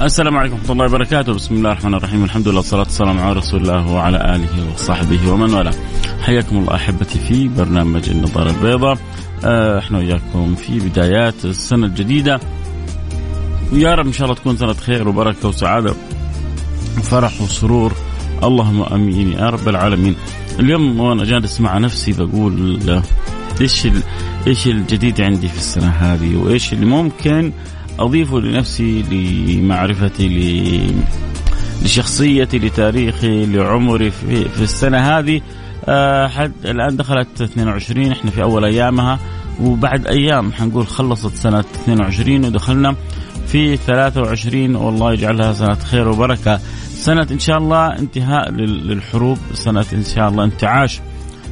السلام عليكم ورحمة الله وبركاته، بسم الله الرحمن الرحيم، الحمد لله والصلاة والسلام على رسول الله وعلى آله وصحبه ومن والاه. حياكم الله أحبتي في برنامج النظارة البيضاء. آه، إحنا وياكم في بدايات السنة الجديدة. ويا رب إن شاء الله تكون سنة خير وبركة وسعادة وفرح وسرور. اللهم آمين يا رب العالمين. اليوم وأنا جالس مع نفسي بقول إيش إيش الجديد عندي في السنة هذه وإيش اللي ممكن اضيفه لنفسي لمعرفتي لشخصيتي لتاريخي لعمري في, في السنة هذه. أه حد الآن دخلت 22 إحنا في أول أيامها. وبعد أيام حنقول خلصت سنة 22 ودخلنا في 23 والله يجعلها سنة خير وبركة. سنة إن شاء الله انتهاء للحروب. سنة إن شاء الله انتعاش.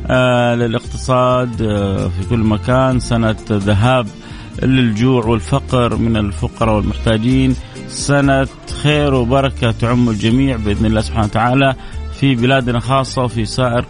آه للإقتصاد آه في كل مكان. سنة ذهاب للجوع والفقر من الفقراء والمحتاجين. سنة خير وبركة تعم الجميع بإذن الله سبحانه وتعالى في بلادنا خاصة وفي سائر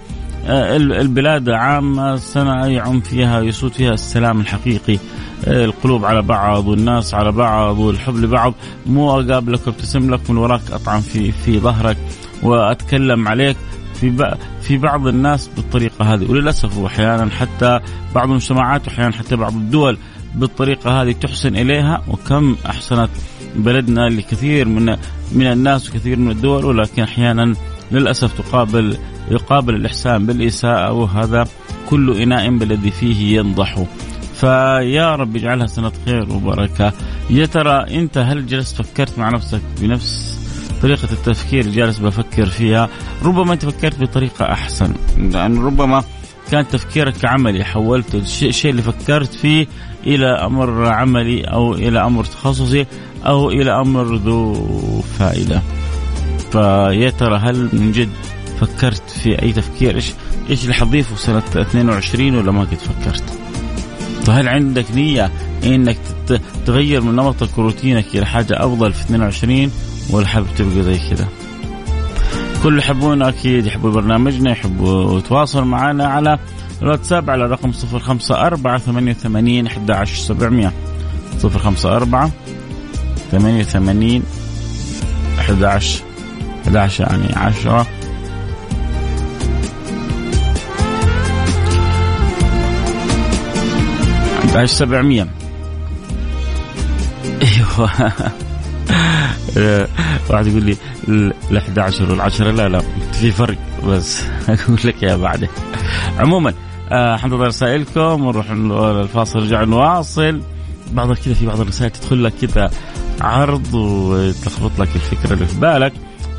آه، البلاد عامة سنة يعم فيها يسود فيها السلام الحقيقي. آه، القلوب على بعض والناس على بعض والحب لبعض. مو أقابلك وأبتسم لك من وراك أطعن في في ظهرك وأتكلم عليك. في في بعض الناس بالطريقة هذه. وللأسف وأحيانا حتى بعض المجتمعات وأحيانا حتى بعض الدول بالطريقة هذه تحسن إليها وكم أحسنت بلدنا لكثير من من الناس وكثير من الدول ولكن أحيانا للأسف تقابل يقابل الإحسان بالإساءة وهذا كل إناء بالذي فيه ينضح. فيا رب اجعلها سنة خير وبركة. يا ترى أنت هل جلست فكرت مع نفسك بنفس طريقة التفكير اللي جالس بفكر فيها؟ ربما أنت فكرت بطريقة أحسن لأن ربما كان تفكيرك عملي حولت الشيء اللي فكرت فيه إلى أمر عملي أو إلى أمر تخصصي أو إلى أمر ذو فائدة. فيا ترى هل من جد فكرت في أي تفكير إيش إيش اللي حضيفه سنة 22 ولا ما قد فكرت؟ فهل عندك نية إنك تغير من نمطك وروتينك إلى حاجة أفضل في 22 ولا حابب تبقى زي كذا؟ كل يحبونا أكيد يحبوا برنامجنا يحبوا يتواصلوا معنا على الواتساب على رقم 054 88 11700 054 88 11 11 يعني 10 11700 أيوه. واحد يقول لي ال 11 وال 10 لا لا في فرق بس أقول لك يا بعدين عموما آه حنتظر رسائلكم ونروح الفاصل نرجع نواصل. بعض كذا في بعض الرسائل تدخل لك كذا عرض وتلخبط لك الفكرة اللي في بالك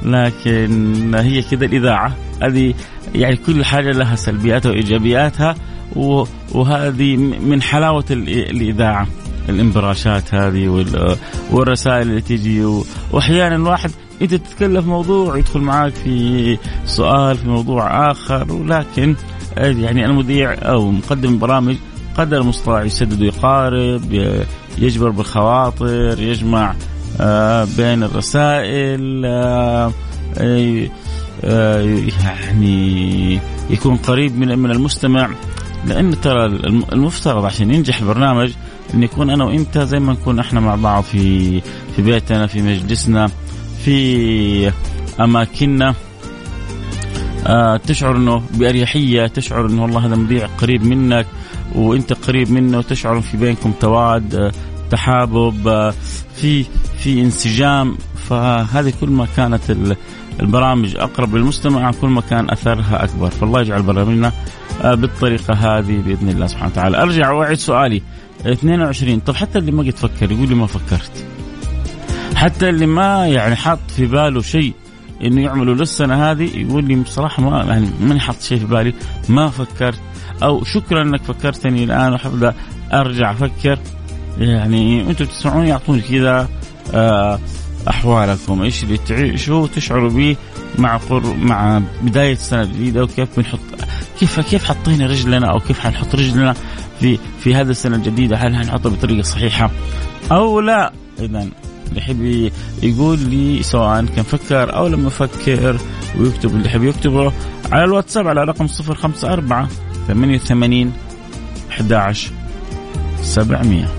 لكن هي كذا الإذاعة. هذه يعني كل حاجة لها سلبياتها وإيجابياتها وهذه من حلاوة الإذاعة. الانبراشات هذه والرسائل اللي تجي وأحيانا الواحد انت تتكلم في موضوع يدخل معك في سؤال في موضوع آخر ولكن يعني المذيع أو مقدم برامج قدر المستطاع يسدد ويقارب يجبر بالخواطر يجمع آه، بين الرسائل آه، آه، يعني يكون قريب من من المستمع. لأن ترى المفترض عشان ينجح البرنامج إن يكون أنا وأنت زي ما نكون إحنا مع بعض في في بيتنا في مجلسنا في أماكننا. تشعر إنه بأريحية تشعر إنه والله هذا مذيع قريب منك وإنت قريب منه تشعر في بينكم تواد آه تحابب آه في في انسجام. فهذه كل ما كانت البرامج أقرب للمستمع كل ما كان أثرها أكبر. فالله يجعل برامجنا آه بالطريقة هذه بإذن الله سبحانه وتعالى. أرجع وأعيد سؤالي. 22 طب حتى اللي ما قد فكر يقول لي ما فكرت. حتى اللي ما يعني حاط في باله شيء إنه يعملوا للسنة هذه يقول لي بصراحة ما يعني ماني حاط شيء في بالي ما فكرت. أو شكرا إنك فكرتني الآن وحبدا أرجع أفكر. يعني أنتم تسمعون يعطوني كذا آه، أحوالكم. إيش اللي تعيشوا تشعروا به مع قر مع بداية السنة الجديده وكيف بنحط كيف كيف حطينا رجلنا؟ أو كيف حنحط رجلنا في في هذه السنة الجديدة؟ هل حنحطها بطريقة صحيحة أو لا؟ اذا يحب يقول لي سواء كان فكر أو لم يفكر ويكتب اللي يحب يكتبه على الواتساب على رقم 054 88 11 700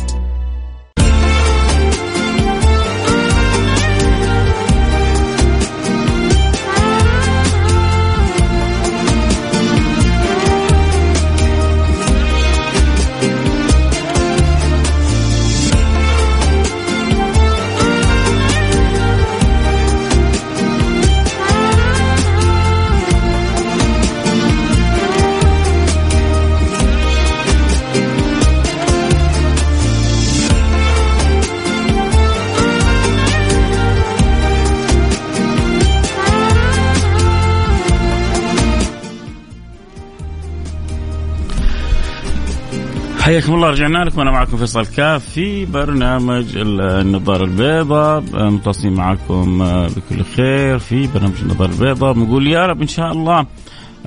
حياكم الله رجعنا لكم. وأنا معكم فيصل كاف في برنامج النظارة البيضاء. متصلين معكم آه، بكل خير في برنامج النظارة البيضاء. بنقول يا رب إن شاء الله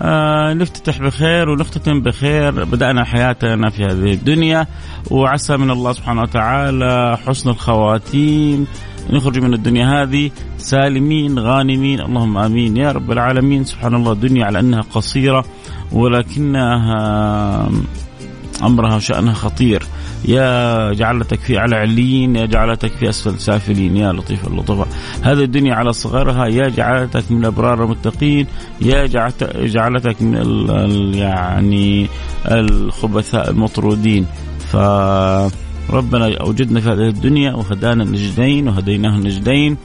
آه نفتتح بخير ونختتم بخير. بدأنا حياتنا في هذه الدنيا. وعسى من الله سبحانه وتعالى حسن الخواتيم. نخرج من الدنيا هذه سالمين غانمين. اللهم آمين يا رب العالمين. سبحان الله الدنيا على أنها قصيرة ولكنها أمرها وشانها خطير. يا جعلتك في اعلى عليين يا جعلتك في أسفل سافلين. يا لطيف اللطفاء هذه الدنيا على صغرها. يا جعلتك من الابرار المتقين. يا جعلتك من ال يعني الخبثاء المطرودين. فربنا أوجدنا في هذه الدنيا وهدانا النجدين وهديناه النجدين.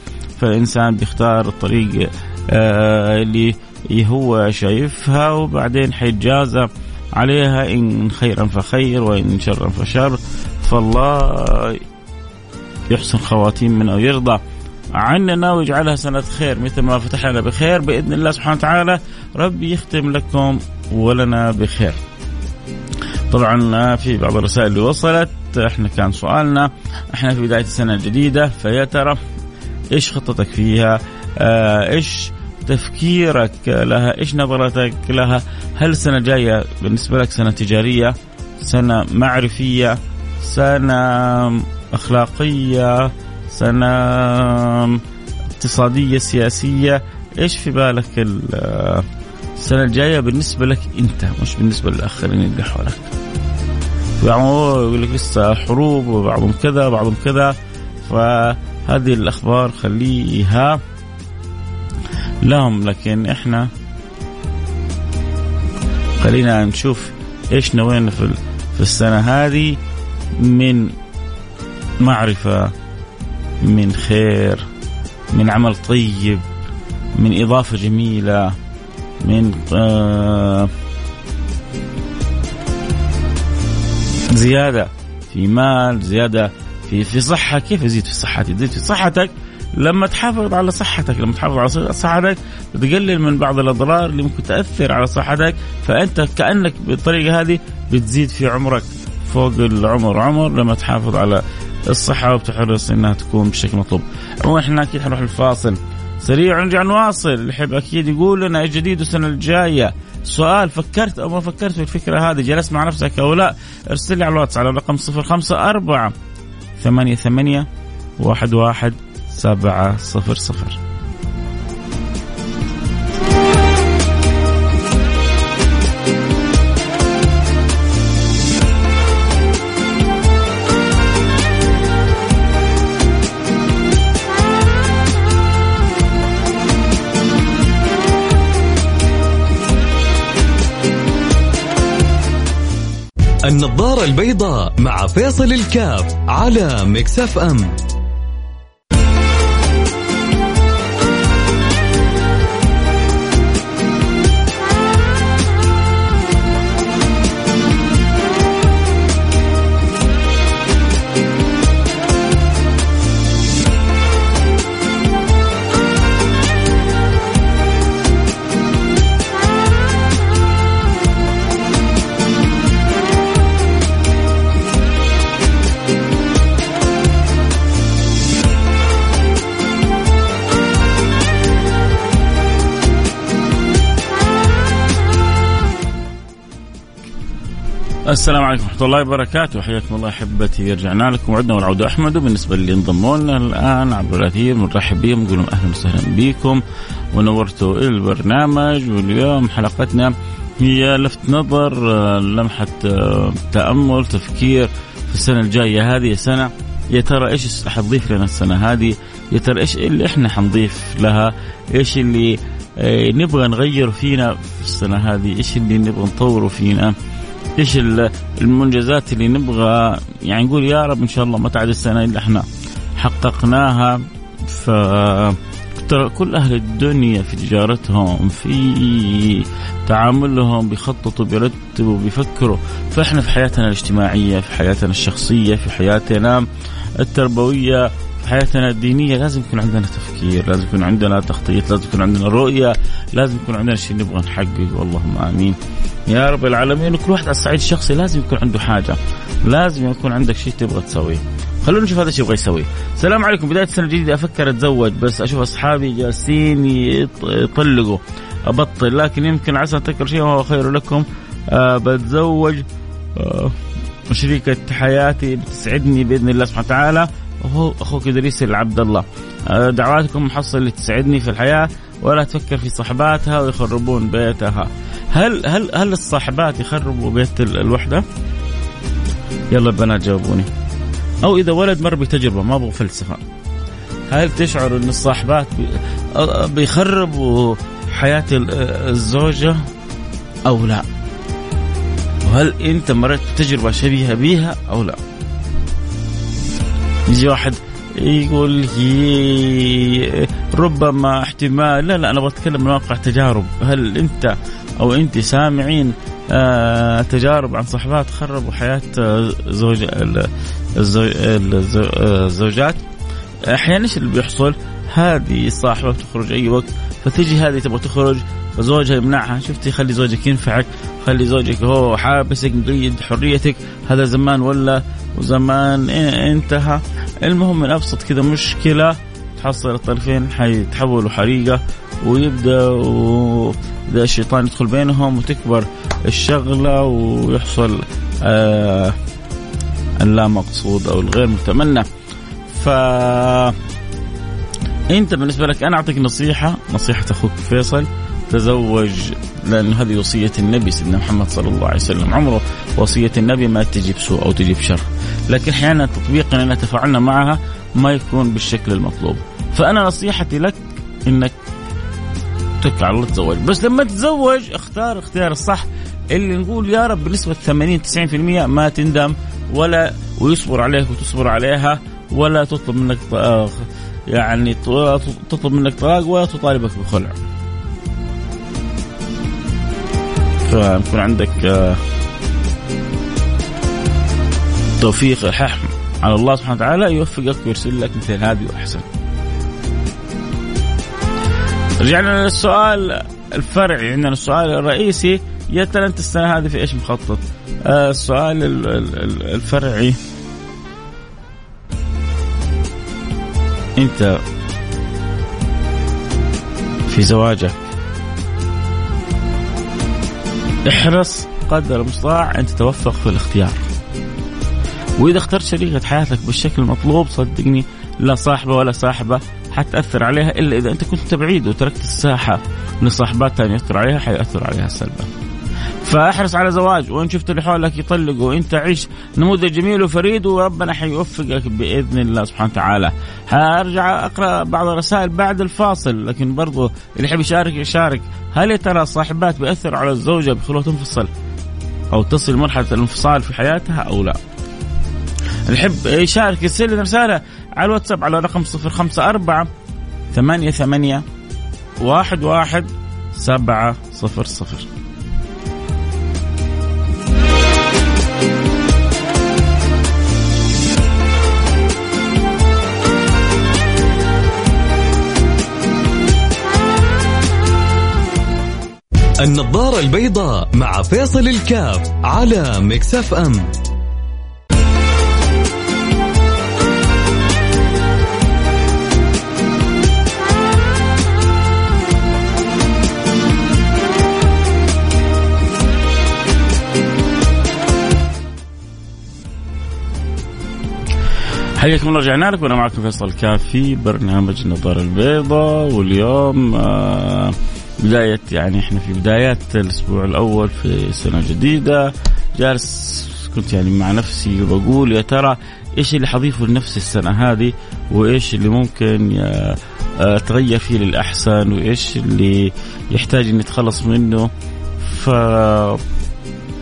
فالإنسان بيختار الطريق آه، اللي هو شايفها وبعدين حيتجازى عليها إن خيرا فخير وإن شرا فشر فالله يحسن خواتيم من أو يرضى. عننا ويجعلها سنة خير مثل ما فتح لنا بخير بإذن الله سبحانه وتعالى ربي يختم لكم ولنا بخير. طبعا في بعض الرسائل اللي وصلت إحنا كان سؤالنا إحنا في بداية السنة الجديدة فيا ترى إيش خطتك فيها؟ آه إيش تفكيرك لها إيش نظرتك لها؟ هل السنة الجاية بالنسبة لك سنة تجارية سنة معرفية سنة أخلاقية سنة اقتصادية سياسية؟ إيش في بالك السنة الجاية بالنسبة لك أنت مش بالنسبة للآخرين اللي حولك؟ يقول لك لسه حروب وبعضهم كذا وبعضهم كذا. فهذه الأخبار خليها لهم لكن إحنا خلينا نشوف إيش نوينا في في السنة هذه من معرفة من خير من عمل طيب من إضافة جميلة من آه زيادة في مال زيادة في في صحة. كيف يزيد في صحتك؟ يزيد في صحتك لما تحافظ على صحتك لما تحافظ على صحتك بتقلل من بعض الأضرار اللي ممكن تأثر على صحتك فأنت كأنك بالطريقة هذه بتزيد في عمرك فوق العمر. عمر لما تحافظ على الصحة وبتحرص إنها تكون بشكل مطلوب. إحنا أكيد حنروح الفاصل سريع ونرجع نواصل. يحب أكيد يقول لنا إيش جديد السنة الجاية. سؤال فكرت أو ما فكرت في الفكرة هذه جلست مع نفسك أو لا ارسل لي على الواتس على الرقم 054 ثمانية ثمانية واحد واحد سبعة صفر صفر. النظارة البيضاء مع فيصل الكاف على مكسف أم. السلام عليكم ورحمة الله وبركاته. حياكم الله أحبتي رجعنا لكم. وعدنا والعودة أحمد وبالنسبة اللي انضموا لنا الآن عبر الأثير بنرحب بهم نقول أهلا وسهلا بكم ونورتوا البرنامج واليوم حلقتنا هي لفت نظر لمحة تأمل تفكير في السنة الجاية. هذه السنة يا ترى إيش حتضيف لنا السنة هذه؟ يا ترى إيش اللي إحنا حنضيف لها؟ إيش اللي آه، نبغى نغير فينا في السنة هذه؟ إيش اللي نبغى نطوره فينا؟ إيش المنجزات اللي نبغى؟ يعني نقول يا رب إن شاء الله ما تعد السنة اللي إحنا حققناها. ف ترى كل أهل الدنيا في تجارتهم في تعاملهم بيخططوا بيرتبوا بيفكروا. فإحنا في حياتنا الاجتماعية في حياتنا الشخصية في حياتنا التربوية حياتنا الدينية لازم يكون عندنا تفكير لازم يكون عندنا تخطيط لازم يكون عندنا رؤية لازم يكون عندنا شيء نبغى نحققه اللهم آمين. يا رب العالمين وكل واحد على الصعيد الشخصي لازم يكون عنده حاجة لازم يكون عندك شيء تبغى تسويه. خلونا نشوف هذا الشيء يبغى يسويه. السلام عليكم. بداية السنة الجديده أفكر أتزوج بس أشوف أصحابي جالسين يطلقوا. أبطل لكن يمكن عسى تذكر شيء وهو خير لكم. أه بتزوج أه شريكة حياتي بتسعدني بإذن الله سبحانه وتعالى. وهو أخوك إدريس العبد الله أه دعواتكم محصل اللي تسعدني في الحياة ولا تفكر في صحباتها ويخربون بيتها هل هل هل الصاحبات يخربوا بيت الوحدة؟ يلا البنات جاوبوني أو إذا ولد مر بتجربة ما أبغى فلسفة هل تشعر إن الصاحبات بيخربوا حياة الزوجة أو لا؟ وهل أنت مريت بتجربة شبيهة بيها أو لا؟ يجي واحد يقول لي ربما احتمال لا لا أنا بتكلم من واقع تجارب. هل أنت أو أنت سامعين آه تجارب عن صحبات خربوا حياة آه، زوج الزوجات؟ أحيانا إيش اللي بيحصل؟ هذه صاحبه تخرج أي وقت فتجي هذه تبغى تخرج فزوجها يمنعها. شفتي؟ خلي زوجك ينفعك خلي زوجك هو حابسك مقيد حريتك. هذا زمان ولا؟ وزمان انتهى. المهم من أبسط كذا مشكلة تحصل الطرفين حيتحولوا حريقة ويبدأ ده الشيطان يدخل بينهم وتكبر الشغلة ويحصل آه اللا مقصود أو الغير متمنى. ف أنت بالنسبة لك أنا أعطيك نصيحة نصيحة أخوك فيصل تزوج لأن هذه وصية النبي سيدنا محمد صلى الله عليه وسلم. عمره وصية النبي ما تجي بسوء أو تجي بشر لكن أحيانا تطبيقنا تفاعلنا معها ما يكون بالشكل المطلوب. فأنا نصيحتي لك أنك توكل على الله تتزوج بس لما تتزوج اختار اختيار الصح. اللي نقول يا رب بنسبة 80 90% ما تندم ولا ويصبر عليك وتصبر عليها ولا تطلب منك يعني تطلب منك طلاق ولا تطالبك بخلع. فيكون عندك آه، توفيق الححم على الله سبحانه وتعالى يوفقك ويرسل لك مثل هذه وأحسن. رجعنا للسؤال الفرعي. عندنا السؤال الرئيسي. يا ترى أنت السنة هذه في إيش مخطط؟ آه السؤال الفرعي. أنت في زواجك. احرص قدر المستطاع أن تتوفق في الاختيار. وإذا اخترت شريكه حياتك بالشكل المطلوب صدقني لا صاحبة ولا صاحبة حتأثر عليها إلا إذا أنت كنت بعيد وتركت الساحة لصاحبات ثانية يأثر عليها حيأثر عليها سلبا. فاحرص على زواج وإن شفت اللي حولك يطلقوا وانت عيش نموذج جميل وفريد وربنا حيوفقك بإذن الله سبحانه وتعالى. هرجع أقرأ بعض الرسائل بعد الفاصل لكن برضو اللي يحب يشارك يشارك هل ترى الصاحبات بياثر على الزوجة بيخلوها تنفصل أو تصل مرحلة الانفصال في حياتها أو لا الحب يشارك يرسل لنا رساله على الواتساب على رقم 054 ثمانية ثمانية واحد واحد سبعة صفر صفر. النظارة البيضاء مع فيصل الكاف على مكسف أم. حياكم الله رجعنا لكم وأنا معكم فيصل الكاف في برنامج النظارة البيضاء واليوم آه بداية يعني إحنا في بدايات الأسبوع الأول في سنة جديدة. جالس كنت يعني مع نفسي وبقول يا ترى إيش اللي حضيفه لنفسي السنة هذه؟ وإيش اللي ممكن اتغير فيه للأحسن؟ وإيش اللي يحتاج إني أتخلص منه؟ ف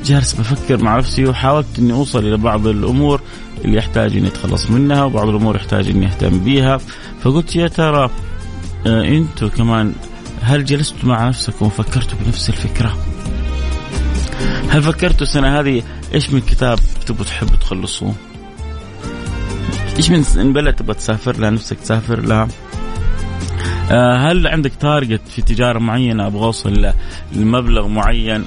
جالس بفكر مع نفسي وحاولت إني أوصل إلى بعض الأمور. اللي يحتاج اني اتخلص منها وبعض الأمور يحتاج اني اهتم بيها. فقلت يا ترى آه أنتم كمان هل جلستوا مع نفسكم وفكرتوا بنفس الفكرة؟ هل فكرتوا السنة هذه إيش من كتاب تبغوا تحبوا تخلصوه؟ إيش من بلد تبغى تسافر لها نفسك تسافر لها؟ آه هل عندك تارجت في تجارة معينة؟ أبغى أوصل لمبلغ معين؟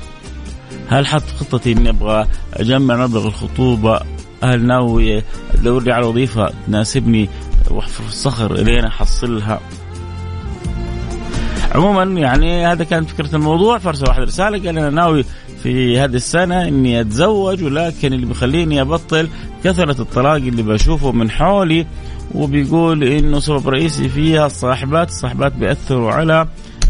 هل حط خطتي إني أبغى أجمع مبلغ الخطوبة؟ هل ناوي أدور لي على وظيفة تناسبني واحفر في الصخر لين أحصلها عموما يعني هذا كانت فكرة الموضوع. فارسل واحد رسالة قال أنا ناوي في هذه السنة إني أتزوج ولكن اللي بيخليني أبطل كثرة الطلاق اللي بشوفه من حولي وبيقول إنه سبب رئيسي فيها الصاحبات، الصاحبات بيأثروا على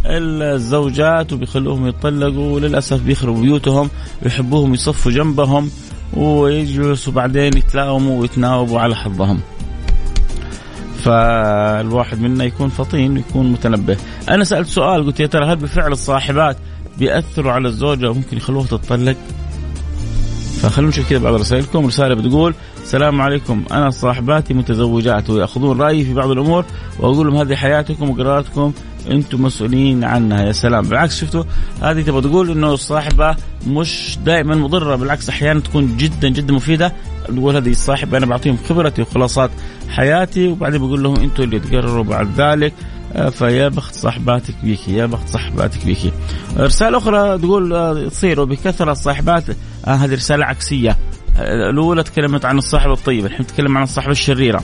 الزوجات وبيخلوهم يتطلقوا وللأسف بيخربوا بيوتهم ويحبوهم يصفوا جنبهم. ويجلسوا بعدين يتلاوموا ويتناوبوا على حظهم. فالواحد منا يكون فطين ويكون متنبه أنا سألت سؤال قلت يا ترى هل بفعل الصاحبات بيأثروا على الزوجة وممكن يخلوها تتطلق فخلونا نشوف كذا بعض رسائلكم. رسالة بتقول السلام عليكم. أنا صاحباتي متزوجات ويأخذون رأيي في بعض الأمور وأقول لهم هذه حياتكم وقراراتكم. أنتم مسؤولين عنها. يا سلام. بالعكس شفتوا؟ هذه تبغى تقول أنه الصاحبة مش دائما مضرة. بالعكس أحيانا تكون جدا جدا مفيدة. تقول هذه الصاحبة أنا بعطيهم خبرتي وخلاصات حياتي وبعدين بقول لهم أنتم اللي تقرروا بعد ذلك. فيا بخت صاحباتك بيكي يا بخت صاحباتك بيكي. رسالة أخرى تقول آه، تصيروا بكثرة الصاحبات آه هذه رسالة عكسية. آه، الأولى تكلمت عن الصاحبة الطيبة الحين نتكلم عن الصاحبة الشريرة.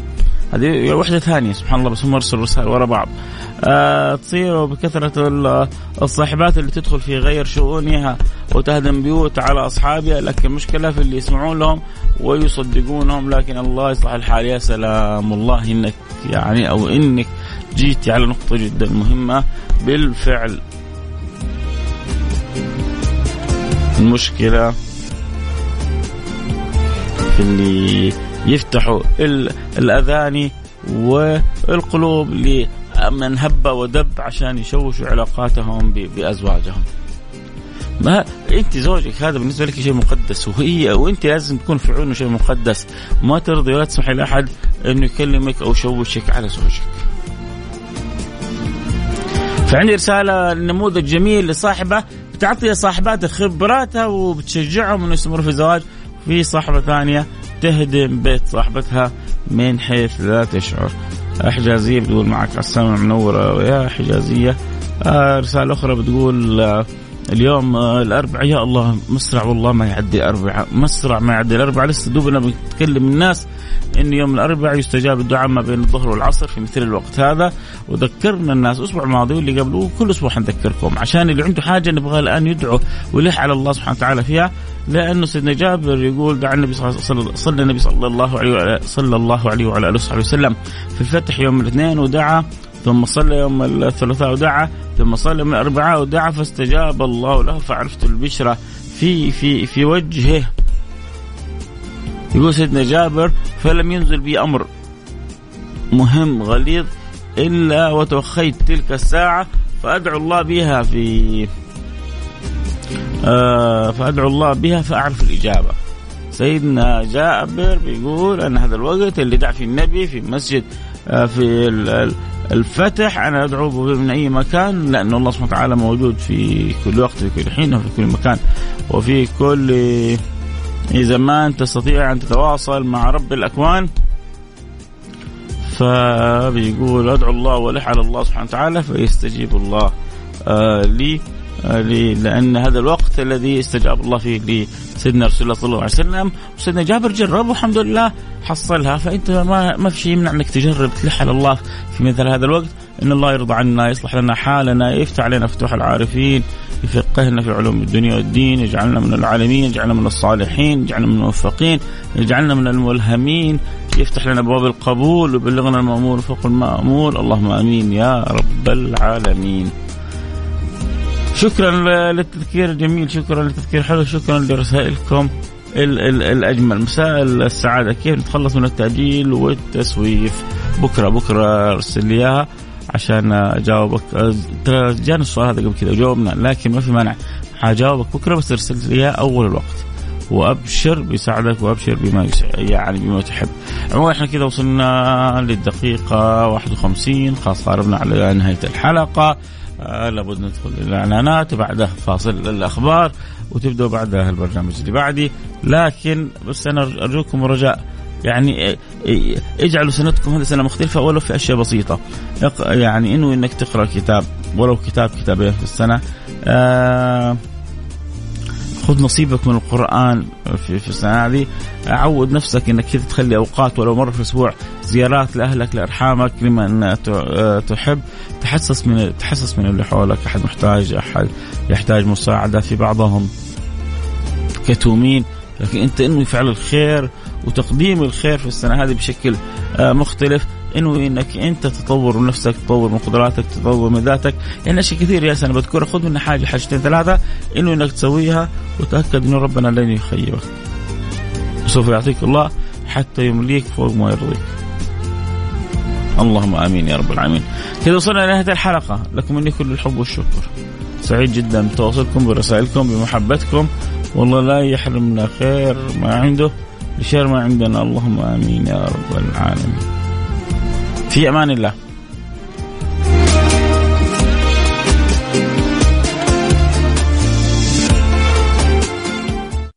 هذه وحدة ثانية سبحان الله بس هم أرسلوا رسائل ورا بعض. آه تصير بكثرة الصاحبات اللي تدخل في غير شؤونها وتهدم بيوت على أصحابها لكن المشكلة في اللي يسمعون لهم ويصدقونهم. لكن الله يصلح الحال. يا سلام والله إنك يعني أو إنك جيتي على نقطة جدا مهمة بالفعل. المشكلة في اللي يفتحوا الأذاني والقلوب لمن هب ودب عشان يشوشوا علاقاتهم بأزواجهم. ما أنت زوجك هذا بالنسبة لك شيء مقدس وهي وأنت لازم تكون في عيونه شيء مقدس. ما ترضي ولا تسمحي لأحد إنه يكلمك أو يشوشك على زوجك. فعندي رسالة نموذج جميل لصاحبة. بتعطي صاحباتها خبراتها وبتشجعهم إنه يستمروا في الزواج. في صاحبة ثانية تهدم بيت صاحبتها من حيث لا تشعر. حجازية بتقول معك على السمع منورة يا حجازية آه رسالة أخرى بتقول آه اليوم آه الأربعاء يا الله مسرع والله ما يعدي الأربعاء مسرع ما يعدي الأربعاء. لسه دوبنا بنتكلم الناس إن يوم الأربعاء يستجاب الدعاء ما بين الظهر والعصر في مثل الوقت هذا. وذكرنا الناس الأسبوع الماضي واللي قبله وكل أسبوع حنذكركم. عشان اللي عنده حاجة نبغى الآن يدعو ويلح على الله سبحانه وتعالى فيها لأنه سيدنا جابر يقول دعا النبي صلى النبي صلى الله عليه صلى الله عليه وعلى آله وصحبه وسلم في الفتح يوم الاثنين ودعا ثم صلى يوم الثلاثاء ودعا ثم صلى يوم الأربعاء ودعا فاستجاب الله له فعرفت البشرى في في في وجهه. يقول سيدنا جابر فلم ينزل بي أمر مهم غليظ إلا وتوخيت تلك الساعة فأدعو الله بها في آه فأدعو الله بها فأعرف الإجابة. سيدنا جابر بيقول أن هذا الوقت اللي دعا فيه النبي في مسجد آه في الفتح أنا أدعو من أي مكان لأن الله سبحانه وتعالى موجود في كل وقت في كل حين وفي كل مكان وفي كل زمان تستطيع أن تتواصل مع رب الأكوان. فبيقول أدعو الله والح على الله سبحانه وتعالى فيستجيب الله آه آه لي لأن هذا الوقت الذي استجاب الله فيه لسيدنا رسول الله صلى الله عليه وسلم وسيدنا جابر جرب والحمد لله حصلها فأنت ما ما في شيء يمنع أنك تجرب تلح على الله في مثل هذا الوقت إن الله يرضى عنا يصلح لنا حالنا يفتح علينا فتوح العارفين يفقهنا في علوم الدنيا والدين يجعلنا من العالمين يجعلنا من الصالحين يجعلنا من الموفقين يجعلنا من الملهمين يفتح لنا أبواب القبول ويبلغنا المأمور فوق المأمور اللهم آمين يا رب العالمين. شكرا للتذكير الجميل شكرا للتذكير الحلو شكرا لرسائلكم الأجمل. مساء السعادة. كيف نتخلص من التأجيل والتسويف؟ بكرة بكرة أرسل لي إياها عشان أجاوبك. ترى جانا السؤال هذا قبل كذا وجاوبنا لكن ما في مانع. حجاوبك بكرة بس ارسل لي إياها أول الوقت. وأبشر بيساعدك وأبشر بما يعني بما تحب. عموما إحنا كذا وصلنا للدقيقة 51 خلاص قاربنا على نهاية الحلقة. آه لابد ندخل الإعلانات وبعدها فاصل الاخبار وتبدأ بعدها البرنامج اللي بعدي. لكن بس أنا أرجوكم رجاء يعني اجعلوا سنتكم هذه سنة مختلفة ولو في أشياء بسيطة. يعني إنه إنك تقرأ كتاب ولو كتاب كتابين في السنة آه خذ نصيبك من القرآن في, في السنة هذه. عود نفسك إنك كذا تخلي أوقات ولو مرة في الأسبوع زيارات لأهلك لأرحامك لمن تحب. تحسس من تحسس من اللي حولك. أحد محتاج أحد يحتاج مساعدة في بعضهم كتومين. لكن أنت انوي فعل الخير وتقديم الخير في السنة هذه بشكل آه، مختلف. انوي إنك أنت تطور من نفسك تطور من قدراتك تطور من ذاتك. يعني أشياء كثير يا سنه بذكرها. خذ منها حاجة حاجتين ثلاثة. إنه إنك تسويها وتأكد إنه ربنا لن يخيبك. سوف يعطيك الله حتى يمليك فوق ما يرضيك. اللهم آمين يا رب العالمين. كذا وصلنا إلى نهايه الحلقة. لكم مني كل الحب والشكر. سعيد جدا بتواصلكم برسائلكم بمحبتكم. والله لا يحرمنا خير ما عنده لشر ما عندنا. اللهم آمين يا رب العالمين. في أمان الله.